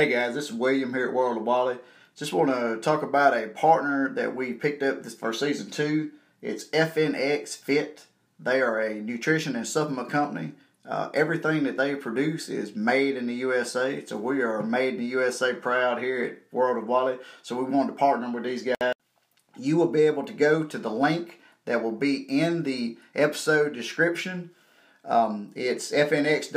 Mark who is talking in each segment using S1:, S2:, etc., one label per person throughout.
S1: Hey guys, this is William here at World of Wally. Just want to talk about a partner that we picked up this for season two. It's FNX Fit. They are a nutrition and supplement company. Uh, everything that they produce is made in the USA, so we are made in the USA proud here at World of Wally. So we wanted to partner with these guys. You will be able to go to the link that will be in the episode description. Um, it's fnx.grsm.io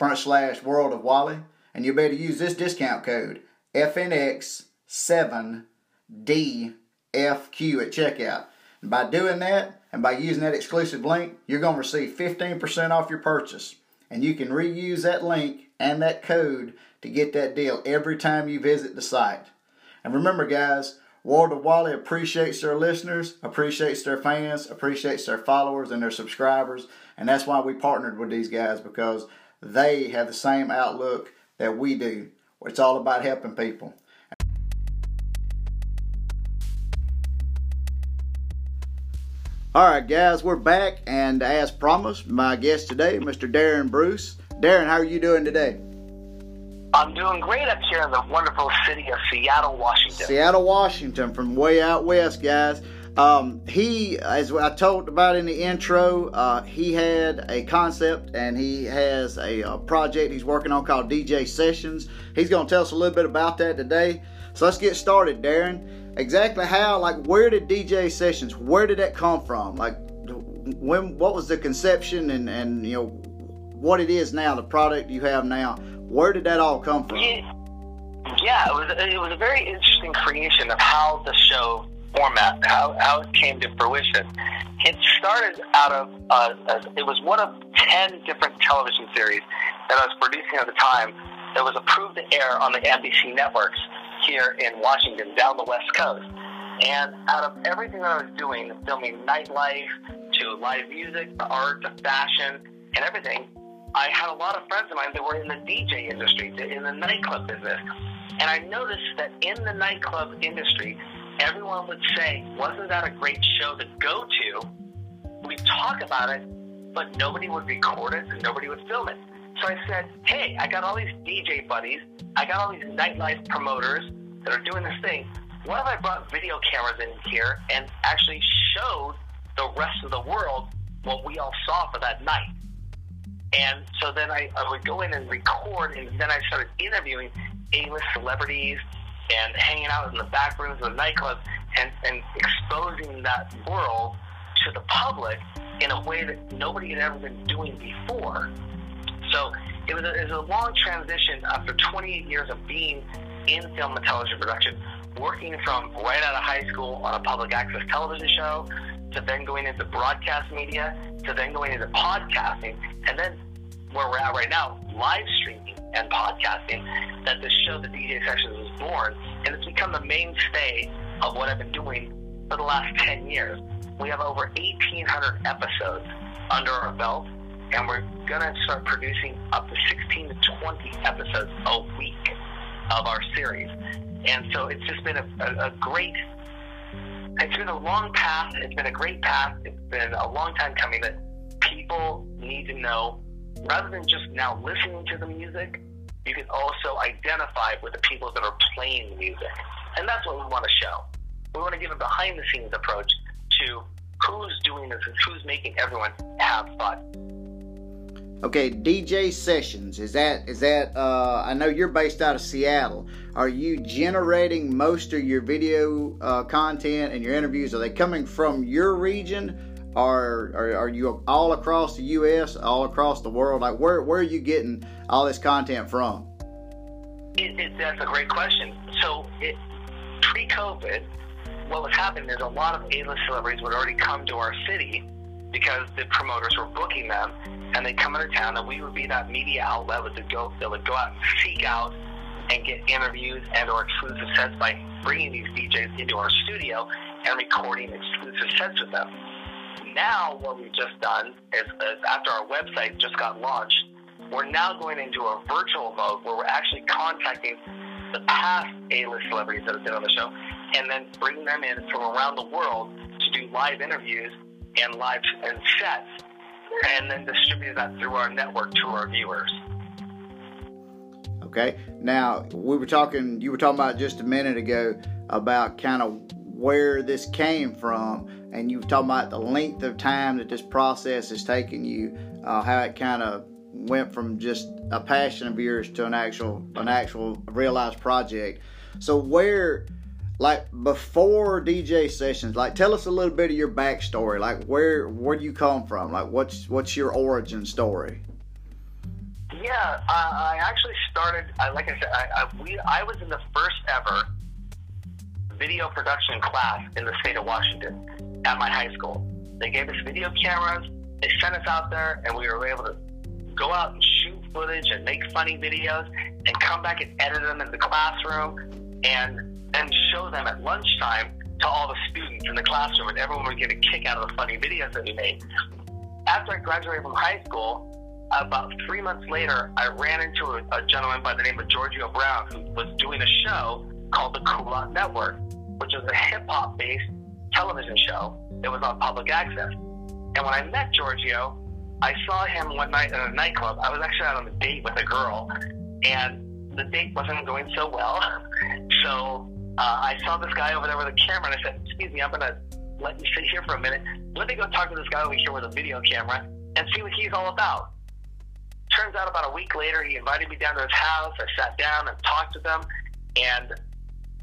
S1: front slash World of Wally, and you'll be able to use this discount code FNX7DFQ at checkout. And by doing that and by using that exclusive link, you're going to receive 15% off your purchase. And you can reuse that link and that code to get that deal every time you visit the site. And remember, guys, World of Wally appreciates their listeners, appreciates their fans, appreciates their followers and their subscribers. And that's why we partnered with these guys because they have the same outlook that we do. It's all about helping people. All right, guys, we're back, and as promised, my guest today, Mr. Darren Bruce. Darren, how are you doing today?
S2: I'm doing great up here in the wonderful city of Seattle, Washington.
S1: Seattle, Washington, from way out west, guys. Um, he, as I talked about in the intro, uh, he had a concept and he has a, a, project he's working on called DJ Sessions. He's going to tell us a little bit about that today. So let's get started, Darren. Exactly how, like, where did DJ Sessions, where did that come from? Like, when, what was the conception and, and, you know, what it is now, the product you have now, where did that all come from?
S2: Yeah, yeah it, was, it was a very interesting creation of how the show format, how, how it came to fruition. It started out of, uh, it was one of 10 different television series that I was producing at the time that was approved to air on the NBC networks here in Washington, down the West Coast. And out of everything that I was doing, filming nightlife to live music, to art, to fashion, and everything, I had a lot of friends of mine that were in the DJ industry, in the nightclub business. And I noticed that in the nightclub industry, everyone would say, Wasn't that a great show to go to? We'd talk about it, but nobody would record it and nobody would film it. So I said, Hey, I got all these DJ buddies, I got all these nightlife promoters that are doing this thing. What if I brought video cameras in here and actually showed the rest of the world what we all saw for that night? And so then I, I would go in and record, and then I started interviewing A-list celebrities and hanging out in the back rooms of nightclubs and, and exposing that world to the public in a way that nobody had ever been doing before. So it was a, it was a long transition after 28 years of being in film and television production, working from right out of high school on a public access television show to then going into broadcast media to then going into podcasting and then where we're at right now, live streaming and podcasting, that this show, the DJ Sessions, was born, and it's become the mainstay of what I've been doing for the last 10 years. We have over 1,800 episodes under our belt, and we're going to start producing up to 16 to 20 episodes a week of our series. And so it's just been a, a, a great, it's been a long path. It's been a great path. It's been a long time coming that people need to know rather than just now listening to the music, you can also identify with the people that are playing the music. And that's what we want to show. We want to give a behind the scenes approach to who's doing this and who's making everyone have fun.
S1: Okay, DJ sessions. Is that is that uh I know you're based out of Seattle. Are you generating most of your video uh, content and your interviews are they coming from your region are, are, are you all across the U.S., all across the world? Like, where, where are you getting all this content from?
S2: It, it, that's a great question. So, it, pre-COVID, what was happening is a lot of A-list celebrities would already come to our city because the promoters were booking them, and they'd come into town, and we would be that media outlet that would go, that would go out and seek out and get interviews and or exclusive sets by bringing these DJs into our studio and recording exclusive sets with them now what we've just done is, is after our website just got launched, we're now going into a virtual mode where we're actually contacting the past A-list celebrities that have been on the show and then bringing them in from around the world to do live interviews and live and sets, and then distribute that through our network to our viewers.
S1: Okay. Now we were talking. You were talking about just a minute ago about kind of where this came from, and you were talking about the length of time that this process has taken you, uh, how it kind of went from just a passion of yours to an actual an actual realized project. So where like before DJ sessions, like tell us a little bit of your backstory. Like where where do you come from? Like what's what's your origin story?
S2: Yeah, I actually started. like I said, I, I, we I was in the first ever video production class in the state of Washington at my high school. They gave us video cameras. They sent us out there, and we were able to go out and shoot footage and make funny videos, and come back and edit them in the classroom, and then show them at lunchtime to all the students in the classroom, and everyone would get a kick out of the funny videos that we made. After I graduated from high school, about three months later, I ran into a, a gentleman by the name of Giorgio Brown who was doing a show called the Cool Network, which is a hip hop based television show that was on public access. And when I met Giorgio, I saw him one night at a nightclub. I was actually out on a date with a girl, and the date wasn't going so well. So uh, I saw this guy over there with a camera, and I said, "Excuse me, I'm gonna let you sit here for a minute. Let me go talk to this guy over here with a video camera and see what he's all about." Turns out about a week later, he invited me down to his house. I sat down and talked with him, and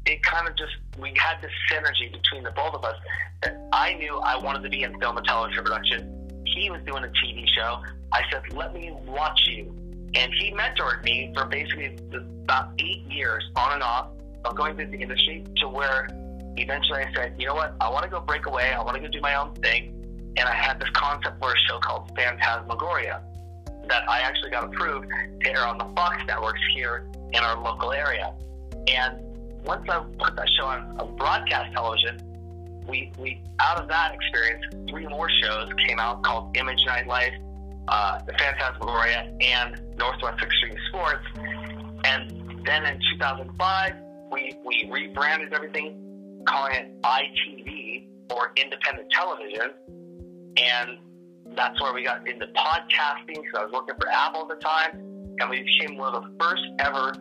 S2: it kind of just we had this synergy between the both of us that I knew I wanted to be in film and television production. He was doing a TV show. I said, "Let me watch you," and he mentored me for basically about eight years, on and off, of going through the industry to where eventually I said, "You know what? I want to go break away. I want to go do my own thing." And I had this concept for a show called Phantasmagoria that I actually got approved to air on the Fox networks here in our local area. And once I put that show on, broadcast television, we, we out of that experience, three more shows came out called Image Nightlife, uh, The Phantasmagoria, and Northwest Extreme Sports. And then in 2005, we, we rebranded everything, calling it ITV or Independent Television. And that's where we got into podcasting because I was working for Apple at the time, and we became one of the first ever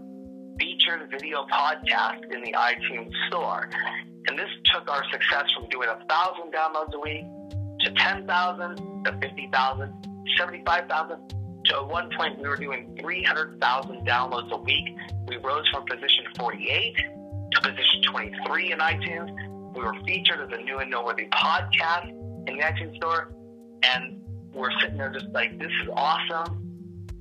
S2: featured video podcast in the iTunes store. And this took our success from doing a thousand downloads a week to 10,000 to 50,000, 75,000. To at one point, we were doing 300,000 downloads a week. We rose from position 48 to position 23 in iTunes. We were featured as a new and noteworthy podcast in the iTunes store. And we're sitting there just like, this is awesome.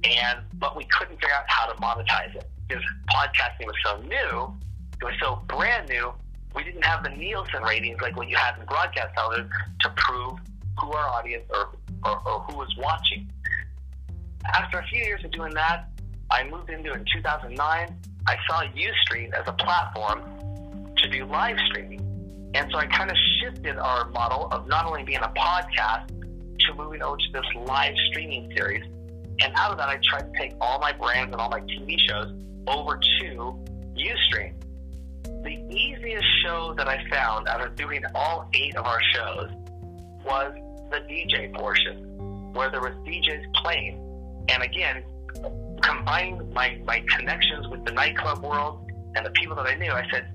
S2: And, but we couldn't figure out how to monetize it because podcasting was so new. It was so brand new. We didn't have the Nielsen ratings like what you had in broadcast television to prove who our audience or, or, or who was watching. After a few years of doing that, I moved into it in 2009. I saw Ustream as a platform to do live streaming. And so I kind of shifted our model of not only being a podcast, to moving over to this live streaming series. And out of that, I tried to take all my brands and all my TV shows over to Ustream. The easiest show that I found out of doing all eight of our shows was the DJ portion, where there was DJs playing. And again, combining my, my connections with the nightclub world and the people that I knew, I said,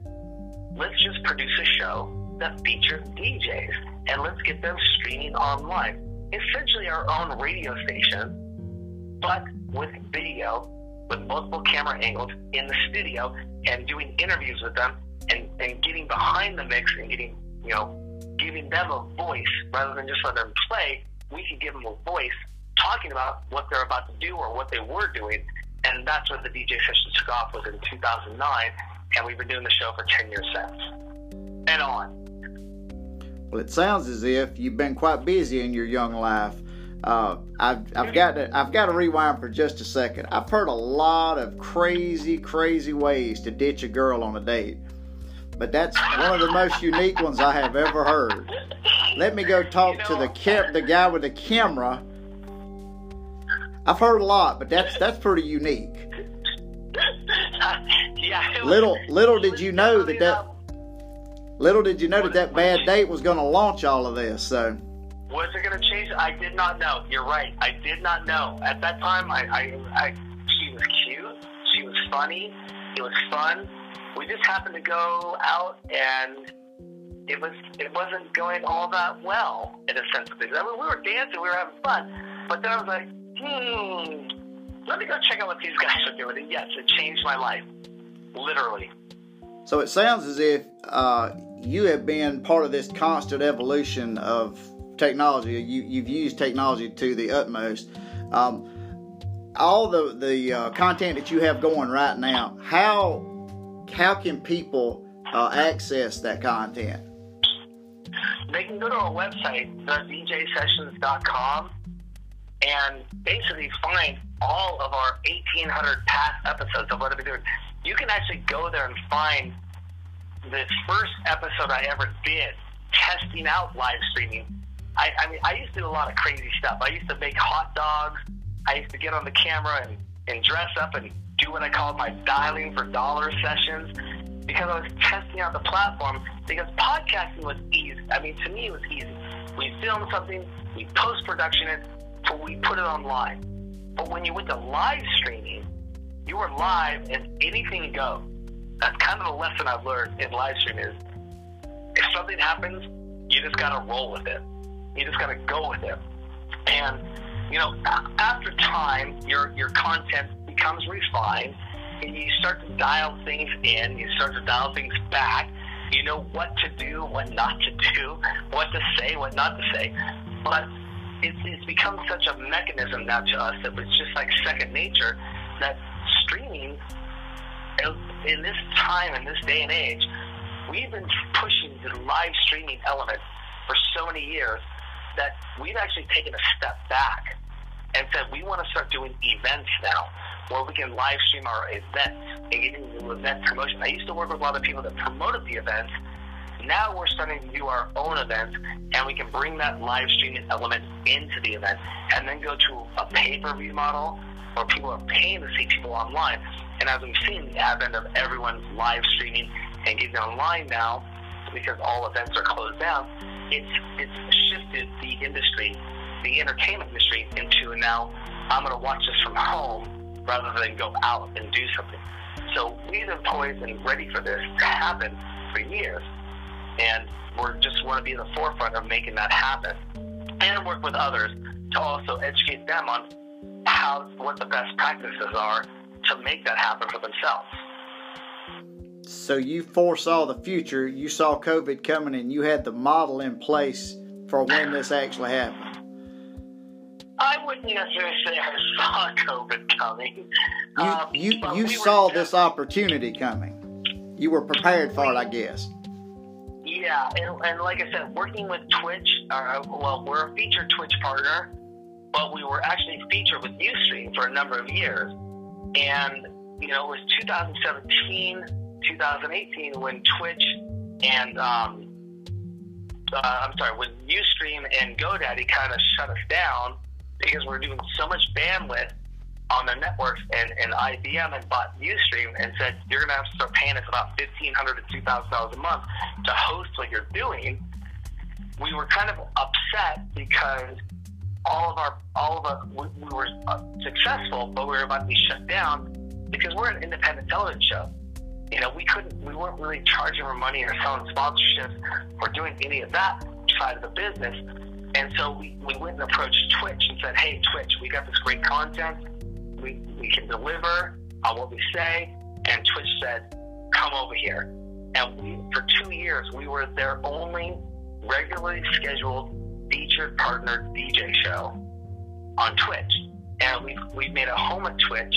S2: let's just produce a show that features DJs and let's get them streaming online essentially our own radio station, but with video, with multiple camera angles in the studio and doing interviews with them and, and getting behind the mix and getting, you know, giving them a voice rather than just let them play. We can give them a voice talking about what they're about to do or what they were doing. And that's when the DJ session took off was in 2009. And we've been doing the show for 10 years since. And on.
S1: Well, it sounds as if you've been quite busy in your young life. Uh, I've, I've got to I've got to rewind for just a second. I've heard a lot of crazy, crazy ways to ditch a girl on a date, but that's one of the most unique ones I have ever heard. Let me go talk you know, to the cam- the guy with the camera. I've heard a lot, but that's that's pretty unique.
S2: yeah.
S1: Little little did you know that that Little did you know that that bad date was going to launch all of this. So.
S2: Was it going to change? I did not know. You're right. I did not know. At that time, I, I, I she was cute. She was funny. It was fun. We just happened to go out and it was it wasn't going all that well in a sense of things. I mean, we were dancing, we were having fun, but then I was like, hmm, let me go check out what these guys are doing. And yes, it changed my life, literally.
S1: So it sounds as if uh, you have been part of this constant evolution of technology. You, you've used technology to the utmost. Um, all the the uh, content that you have going right now, how how can people uh, access that content?
S2: They can go to our website, thedjsessions.com, and basically find all of our 1,800 past episodes of what we're doing. You can actually go there and find the first episode I ever did testing out live streaming. I, I mean, I used to do a lot of crazy stuff. I used to make hot dogs. I used to get on the camera and, and dress up and do what I called my dialing for dollar sessions because I was testing out the platform because podcasting was easy. I mean, to me, it was easy. We film something, we post production it, we put it online. But when you went to live streaming, you were live and anything goes. That's kind of the lesson I've learned in live stream is if something happens, you just got to roll with it. You just got to go with it. And, you know, after time, your, your content becomes refined and you start to dial things in, you start to dial things back. You know what to do, what not to do, what to say, what not to say. But it's, it's become such a mechanism now to us that it's just like second nature that streaming in this time, in this day and age, we've been pushing the live streaming element for so many years that we've actually taken a step back and said we want to start doing events now where we can live stream our events and get into event promotion. I used to work with a lot of people that promoted the events. Now we're starting to do our own events and we can bring that live streaming element into the event and then go to a pay-per-view model where people are paying to see people online. And as we've seen the advent of everyone live streaming and getting online now, because all events are closed down, it's it's shifted the industry, the entertainment industry, into now I'm going to watch this from home rather than go out and do something. So we've been poised and ready for this to happen for years, and we just want to be in the forefront of making that happen, and work with others to also educate them on how what the best practices are to make that happen for themselves.
S1: So you foresaw the future. You saw COVID coming, and you had the model in place for when this actually happened.
S2: I wouldn't necessarily say I saw COVID coming.
S1: You um, you, you we saw this opportunity coming. You were prepared for it, I guess.
S2: Yeah, and, and like I said, working with Twitch, uh, well, we're a featured Twitch partner, but we were actually featured with Ustream for a number of years. And, you know, it was 2017, 2018 when Twitch and, um, uh, I'm sorry, when Ustream and GoDaddy kind of shut us down because we're doing so much bandwidth on their networks, and, and IBM had bought Ustream and said you're going to have to start paying us about fifteen hundred to two thousand dollars a month to host what you're doing. We were kind of upset because all of our all of us we, we were uh, successful, but we were about to be shut down because we're an independent television show. You know, we couldn't, we weren't really charging for money or selling sponsorships or doing any of that side of the business. And so we, we went and approached Twitch and said, hey, Twitch, we got this great content. We, we can deliver on what we say. And Twitch said, come over here. And we, for two years, we were their only regularly scheduled featured partner DJ show on Twitch. And we we made a home at Twitch,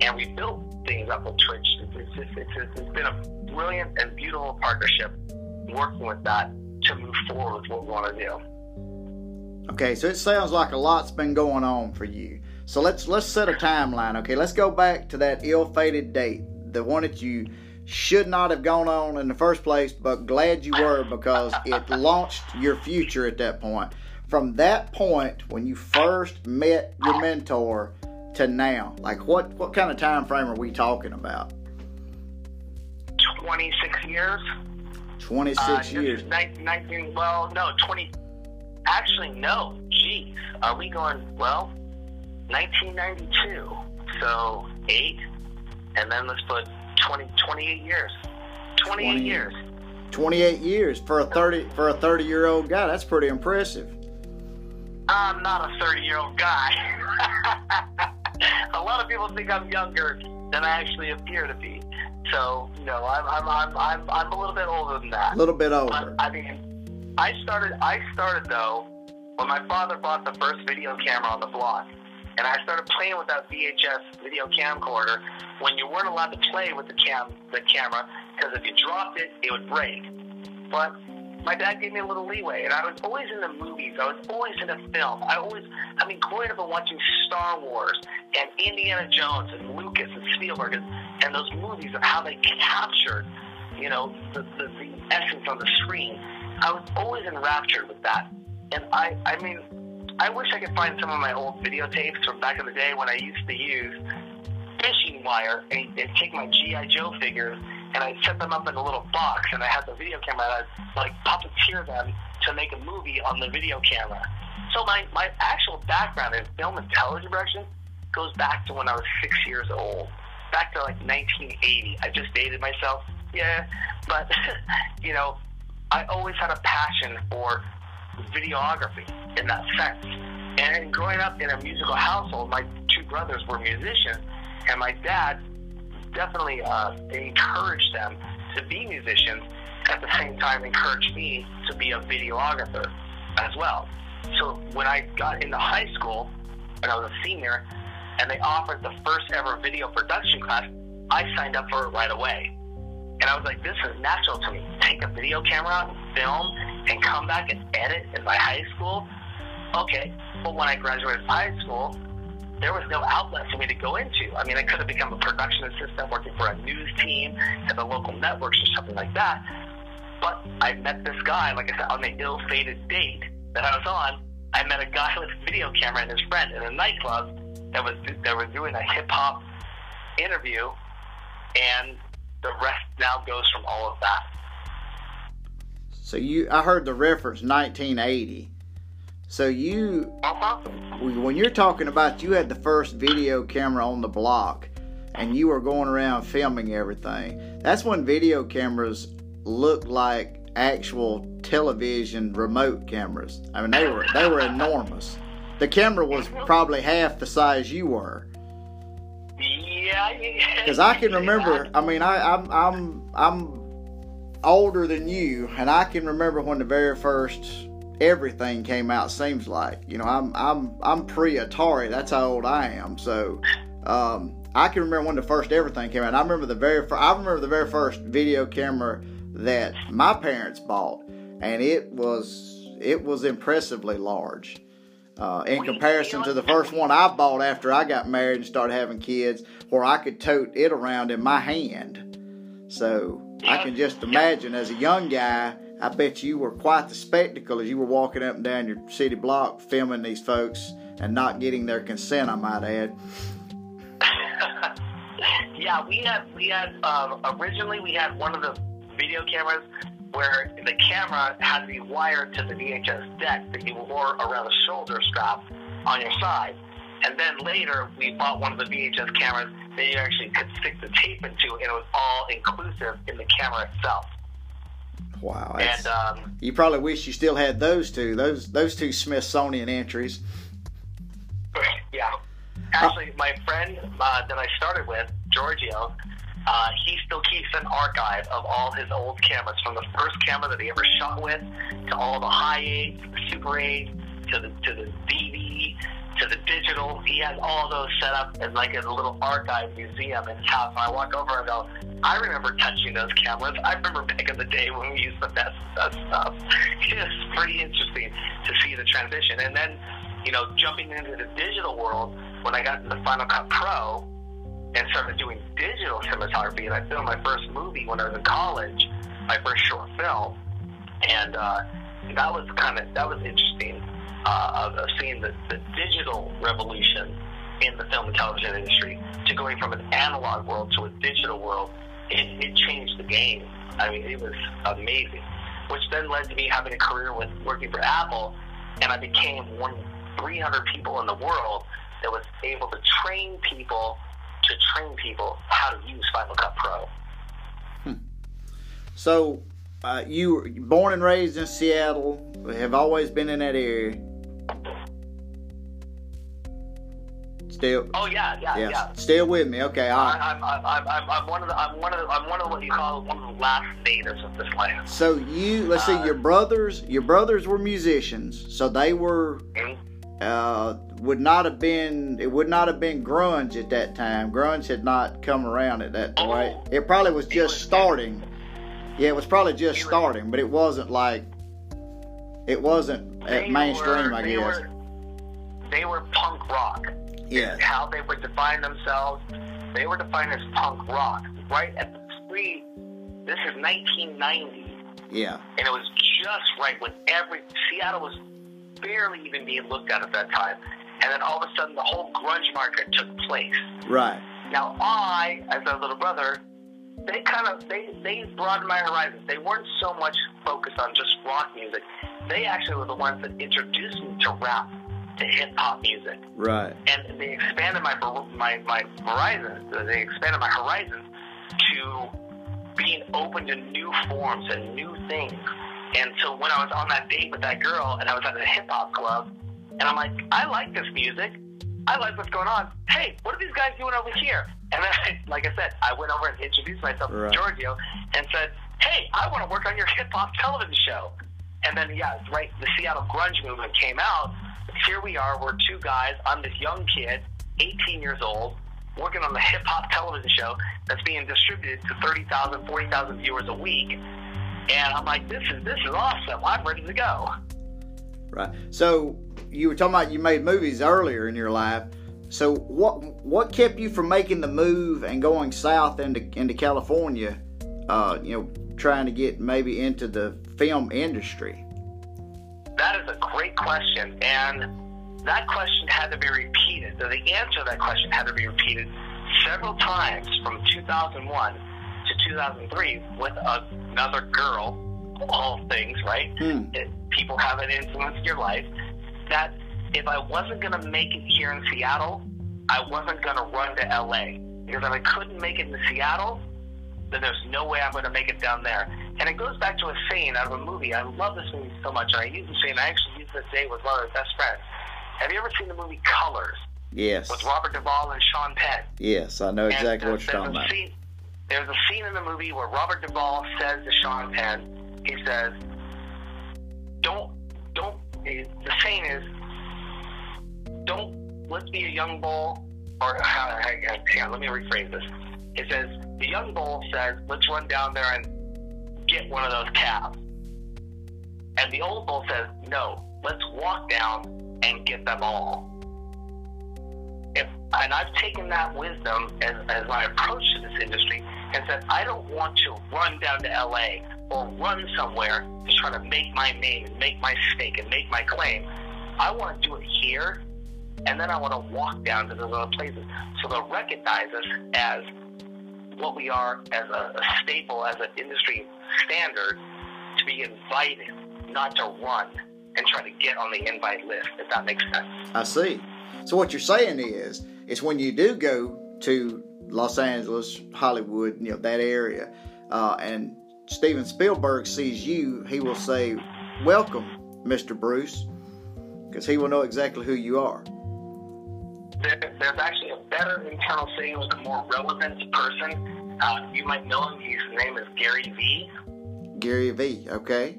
S2: and we built things up on Twitch. It's, it's been a brilliant and beautiful partnership working with that to move forward with what we want to do.
S1: Okay, so it sounds like a lot's been going on for you. So let's let's set a timeline. Okay, let's go back to that ill-fated date, the one that you should not have gone on in the first place, but glad you were because it launched your future at that point. From that point, when you first met your mentor to now, like what what kind of time frame are we talking about?
S2: Twenty six years.
S1: Twenty six uh, years.
S2: 19, well, no, 20, actually, no. Geez, are we going? Well, 1992. So eight, and then let's put 20, 28 years. 28
S1: 20.
S2: years.
S1: 28 years for a 30 for a 30 year old guy. That's pretty impressive.
S2: I'm not a 30 year old guy. a lot of people think I'm younger than I actually appear to be. So no, I'm I'm I'm I'm, I'm a little bit older than that.
S1: A little bit
S2: But
S1: older.
S2: I mean, I started. I started though when my father bought the first video camera on the block, and I started playing with that VHS video camcorder. When you weren't allowed to play with the cam, the camera, because if you dropped it, it would break. But my dad gave me a little leeway, and I was always in the movies. I was always into film. I always, I mean, growing up and watching Star Wars and Indiana Jones and Lucas and Spielberg and, and those movies of how they captured, you know, the, the, the essence on the screen. I was always enraptured with that. And I, I mean, I wish I could find some of my old videotapes from back in the day when I used to use fishing wire and, and take my GI Joe figures and I'd set them up in a little box and I had the video camera and I'd like puppeteer them to make a movie on the video camera. So my, my actual background in film and television production goes back to when I was six years old. Back to like 1980. I just dated myself. Yeah. But, you know, I always had a passion for videography in that sense. And growing up in a musical household, my two brothers were musicians, and my dad definitely uh, encouraged them to be musicians. At the same time, encouraged me to be a videographer as well. So when I got into high school, when I was a senior, and they offered the first ever video production class, I signed up for it right away. And I was like, this is natural to me. Take a video camera film and come back and edit in my high school. Okay. But when I graduated high school, there was no outlet for me to go into. I mean, I could have become a production assistant working for a news team at the local networks or something like that. But I met this guy, like I said, on the ill-fated date that I was on. I met a guy with a video camera and his friend in a nightclub that was that was doing a hip hop interview, and the rest now goes from all of that.
S1: So you, I heard the reference 1980. So you,
S2: Uh-huh.
S1: when you're talking about you had the first video camera on the block, and you were going around filming everything. That's when video cameras looked like actual television remote cameras. I mean, they were they were enormous. The camera was probably half the size you were.
S2: Yeah.
S1: Because I can remember. I mean, I, I'm I'm I'm older than you, and I can remember when the very first everything came out. Seems like you know I'm I'm I'm pre Atari. That's how old I am. So um, I can remember when the first everything came out. I remember the very fir- I remember the very first video camera that my parents bought, and it was it was impressively large. Uh, in comparison to the first one I bought after I got married and started having kids, where I could tote it around in my hand. So I can just imagine as a young guy, I bet you were quite the spectacle as you were walking up and down your city block filming these folks and not getting their consent, I might add.
S2: yeah, we had we had um, originally we had one of the video cameras where the camera had to be wired to the VHS deck that you wore around a shoulder strap on your side. And then later we bought one of the VHS cameras that you actually could stick the tape into, and it was all inclusive in the camera itself.
S1: Wow.
S2: And um,
S1: you probably wish you still had those two, those those two Smithsonian entries.
S2: yeah, actually, my friend uh, that I started with, Giorgio, uh, he still keeps an archive of all his old cameras, from the first camera that he ever shot with, to all the high eight, the super eight, to the to the DV, to the digital. He has all those set up as like a little archive museum in his house. And I walk over and go, I remember touching those cameras. I remember back in the day when we used the best that stuff. It's pretty interesting to see the transition. And then, you know, jumping into the digital world when I got into Final Cut Pro and started doing digital cinematography. And I filmed my first movie when I was in college, my first short film, and uh, that was kind of that was interesting uh, of, seeing the, the digital revolution in the film and television industry to going from an analog world to a digital world. It, it changed the game. I mean, it was amazing. Which then led to me having a career with working for Apple and I became one of 300 people in the world that was able to train people to train people how to use Final Cut Pro.
S1: So, uh, you were born and raised in Seattle, have always been in that area. Still,
S2: Oh yeah, yeah,
S1: yeah,
S2: yeah.
S1: still with me. Okay, all right.
S2: I, I'm, I'm, I'm, I'm, one of the, I'm one of the, I'm one of what you call one of the last natives of this land.
S1: So you, let's see,
S2: Uh,
S1: your brothers, your brothers were musicians, so they were
S2: Mhm.
S1: Uh, would not have been it would not have been grunge at that time. Grunge had not come around at that
S2: Oh.
S1: point. It probably was just
S2: was-
S1: starting. Yeah, it was probably just starting, but it wasn't like it wasn't at mainstream,
S2: were-
S1: I
S2: they
S1: guess.
S2: Were, they were punk rock.
S1: yeah,
S2: How they would define themselves, they were defined as punk rock. Right at the pre, this is 1990.
S1: yeah,
S2: and it was just right when every Seattle was barely even being looked at at that time, and then all of a sudden the whole grunge market took place.
S1: right,
S2: Now I, as their little brother, they kind of they they broadened my horizons. They weren't so much focused on just rock music. They actually were the ones that introduced me to rap, to hip hop music
S1: right,
S2: and they expanded my my my horizons. Uh, they expanded my horizons to being open to new forms and new things. And so when I was on that date with that girl, and I was at a hip hop club, and I'm like, I like this music. I like what's going on. Hey, what are these guys doing over here? And then, I, like I said, I went over and introduced myself
S1: Right.
S2: to Giorgio and said, Hey, I want to work on your hip hop television show. And then, yeah, right. The Seattle grunge movement came out. Here we are. We're two guys. I'm this young kid, 18 years old, working on the hip hop television show that's being distributed to 30,000, 40,000 viewers a week. And I'm like, this is this is awesome. I'm ready to go.
S1: right. So you were talking about you made movies earlier in your life. So what what kept you from making the move and going south into into California? Uh, you know, trying to get maybe into the film industry.
S2: That is a great question, and that question had to be repeated. So the answer to that question had to be repeated several times from 2001 to 2003 with another girl. All things, right?
S1: Hmm.
S2: It- people have an influence in your life. That if I wasn't going to make it here in Seattle, I wasn't going to run to LA because if I couldn't make it in Seattle, then there's no way I'm going to make it down there. And it goes back to a saying out of a movie. I love this movie so much, and I use the saying. I actually use this day with one of my best friends. Have you ever seen the movie Colors
S1: Yes.
S2: with Robert Duvall and Sean Penn?
S1: Yes, I know
S2: And
S1: exactly
S2: there's-
S1: what you're talking about.
S2: Scene, there's a scene in the movie where Robert Duvall says to Sean Penn, he says, "Don't, don't." Eh, the saying is, "Don't let's be a young bull." Or hang on, hang on, let me rephrase this. It says the young bull says, "Let's run down there and get one of those calves," and the old bull says, "No, let's walk down and get them all." if, and I've taken that wisdom as, as my approach to this industry and said, I don't want to run down to LA or run somewhere to try to make my name and make my stake and make my claim. I want to do it here, and then I want to walk down to those other places so they'll recognize us as what we are as a, a staple, as an industry standard, to be invited, not to run and try to get on the invite list, if that makes sense.
S1: I see. So what you're saying is, is when you do go to Los Angeles, Hollywood, you know that area, uh, and Steven Spielberg sees you, he will say, "Welcome, Mr. Bruce," because he will know exactly who you are.
S2: there, there's actually a better internal saying with a more relevant person. Uh, you might know him. His name is Gary V.
S1: Gary V. Okay.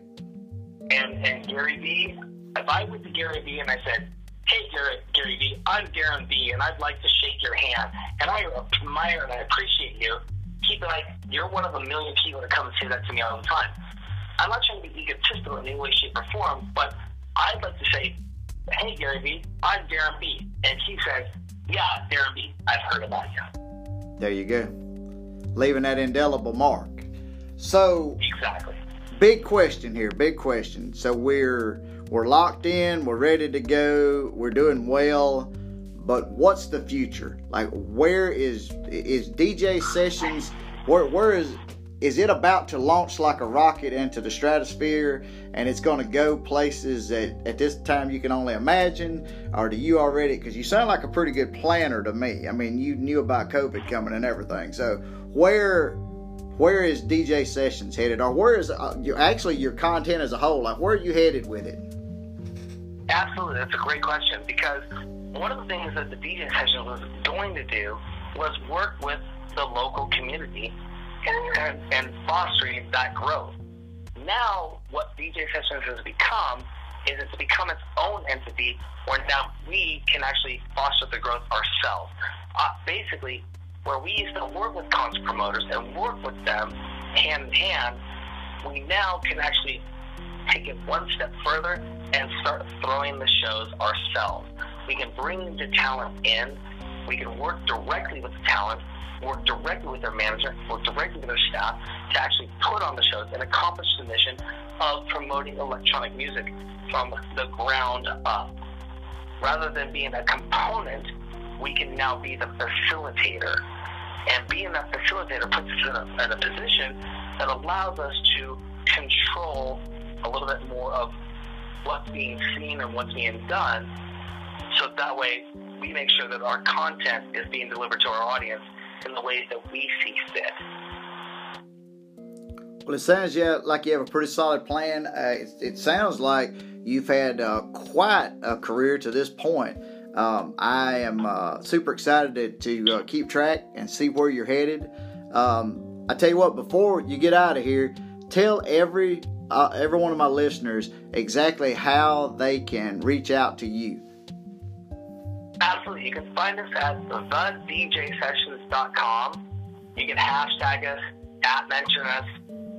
S2: And, and Gary V. if I went to Gary V. and I said, Hey, Gary, Gary Vee, I'm Darren Vee, and I'd like to shake your hand, and I admire and I appreciate you, he'd be like, You're one of a million people that come and say that to me all the time. I'm not trying to be egotistical in any way, shape, or form, but I'd like to say, Hey, Gary Vee, I'm Darren B. And he says, Yeah, Darren Vee, I've heard about you.
S1: There you go. Leaving that indelible mark. So
S2: Exactly.
S1: big question here big question so we're we're locked in we're ready to go we're doing well but what's the future like where is is dj sessions where where is is it about to launch like a rocket into the stratosphere and it's going to go places that at this time you can only imagine? Or do you already, because you sound like a pretty good planner to me. I mean, you knew about COVID coming and everything. So, where where is DJ Sessions headed, or where is uh, actually your content as a whole? Like, where are you headed with it?
S2: Absolutely, that's a great question because one of the things that the DJ Sessions was going to do was work with the local community and, and, and fostering that growth. Now, what DJ Sessions has become is it's become its own entity where now we can actually foster the growth ourselves. Uh, basically, where we used to work with concert promoters and work with them hand in hand, we now can actually take it one step further and start throwing the shows ourselves. We can bring the talent in. We can work directly with the talent, work directly with their manager, work directly with their staff to actually put on the shows and accomplish the mission of promoting electronic music from the ground up. Rather than being a component, we can now be the facilitator. And being that facilitator puts us in a, in a position that allows us to control a little bit more of what's being seen and what's being done. So that way, we make sure that our content is being delivered to our audience in the ways that we see fit.
S1: Well, it sounds yeah, like you have a pretty solid plan. Uh, it, it, sounds like you've had uh, quite a career to this point. Um, I am uh, super excited to, uh, keep track and see where you're headed. Um, I tell you what, before you get out of here, tell every uh, every one of my listeners exactly how they can reach out to you.
S2: Absolutely. You can find us at thedjsessions.com. You can hashtag us, at mention us,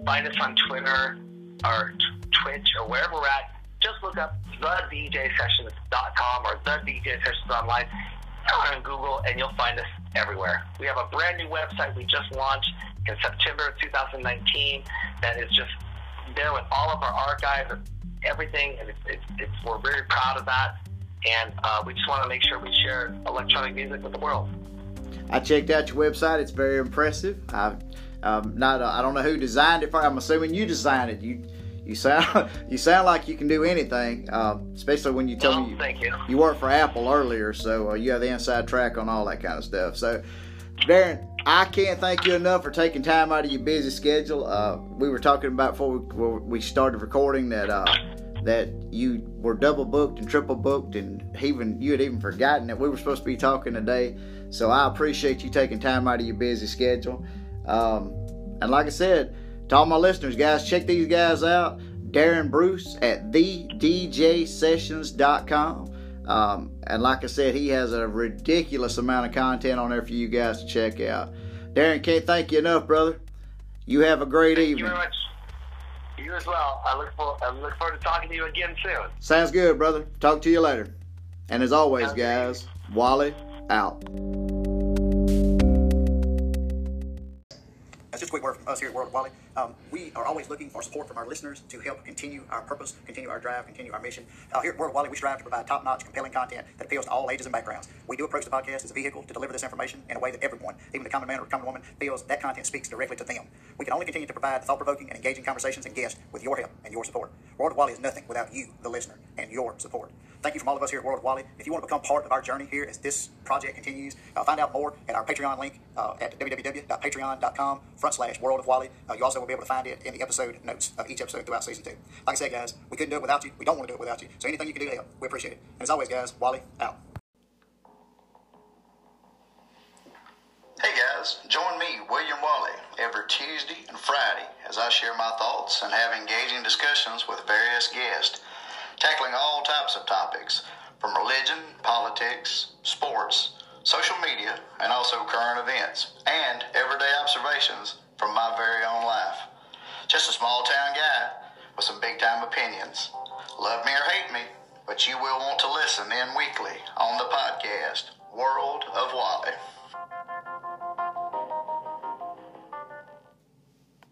S2: find us on Twitter or Twitch or wherever we're at. Just look up thedjsessions.com or the DJ Sessions online on Google and you'll find us everywhere. We have a brand new website we just launched in September of 2019 that is just there with all of our archives, and everything, and it's, it's, it's we're very proud of that. And uh, we just want to make sure we share electronic music with the world.
S1: I checked out your website; it's very impressive. I, um, not, uh, I don't know who designed it. For, I'm assuming you designed it. You, you sound, you sound like you can do anything. Uh, especially when you tell
S2: well,
S1: me you,
S2: you.
S1: you worked for Apple earlier, so uh, you have the inside track on all that kind of stuff. So, Darren, I can't thank you enough for taking time out of your busy schedule. Uh, we were talking about before we, we started recording that uh, that you were double booked and triple booked, and even you had even forgotten that we were supposed to be talking today. So I appreciate you taking time out of your busy schedule. Um, and like I said, to all my listeners, guys, check these guys out. Darren Bruce at thedjsessions.com. Um, and like I said, he has a ridiculous amount of content on there for you guys to check out. Darren, can't thank you enough, brother. You have a great
S2: thank
S1: evening.
S2: You very much. You as well. I look, for, I look forward to talking to you again soon.
S1: Sounds good, brother. Talk to you later. And as always, Sounds guys, good. Wally out.
S3: That's just a quick word from us here at World of Wally. Um, we are always looking for support from our listeners to help continue our purpose, continue our drive, continue our mission. Uh, here at World of Wally, we strive to provide top-notch, compelling content that appeals to all ages and backgrounds. We do approach the podcast as a vehicle to deliver this information in a way that everyone, even the common man or common woman, feels that content speaks directly to them. We can only continue to provide thought-provoking and engaging conversations and guests with your help and your support. World of Wally is nothing without you, the listener, and your support. Thank you from all of us here at World of Wally. If you want to become part of our journey here as this project continues, uh, find out more at our Patreon link uh, at www.patreon.com front slash World of Wally. Uh, you also will be able to find it in the episode notes of each episode throughout season two. Like I said, guys, we couldn't do it without you. We don't want to do it without you. So anything you can do to help, we appreciate it. And as always, guys, Wally out.
S4: Hey guys, join me, William Wally, every Tuesday and Friday as I share my thoughts and have engaging discussions with various guests tackling all types of topics from religion, politics, sports, social media, and also current events, and everyday observations from my very own life. Just a small town guy with some big time opinions. Love me or hate me, but you will want to listen in weekly on the podcast World of Wally.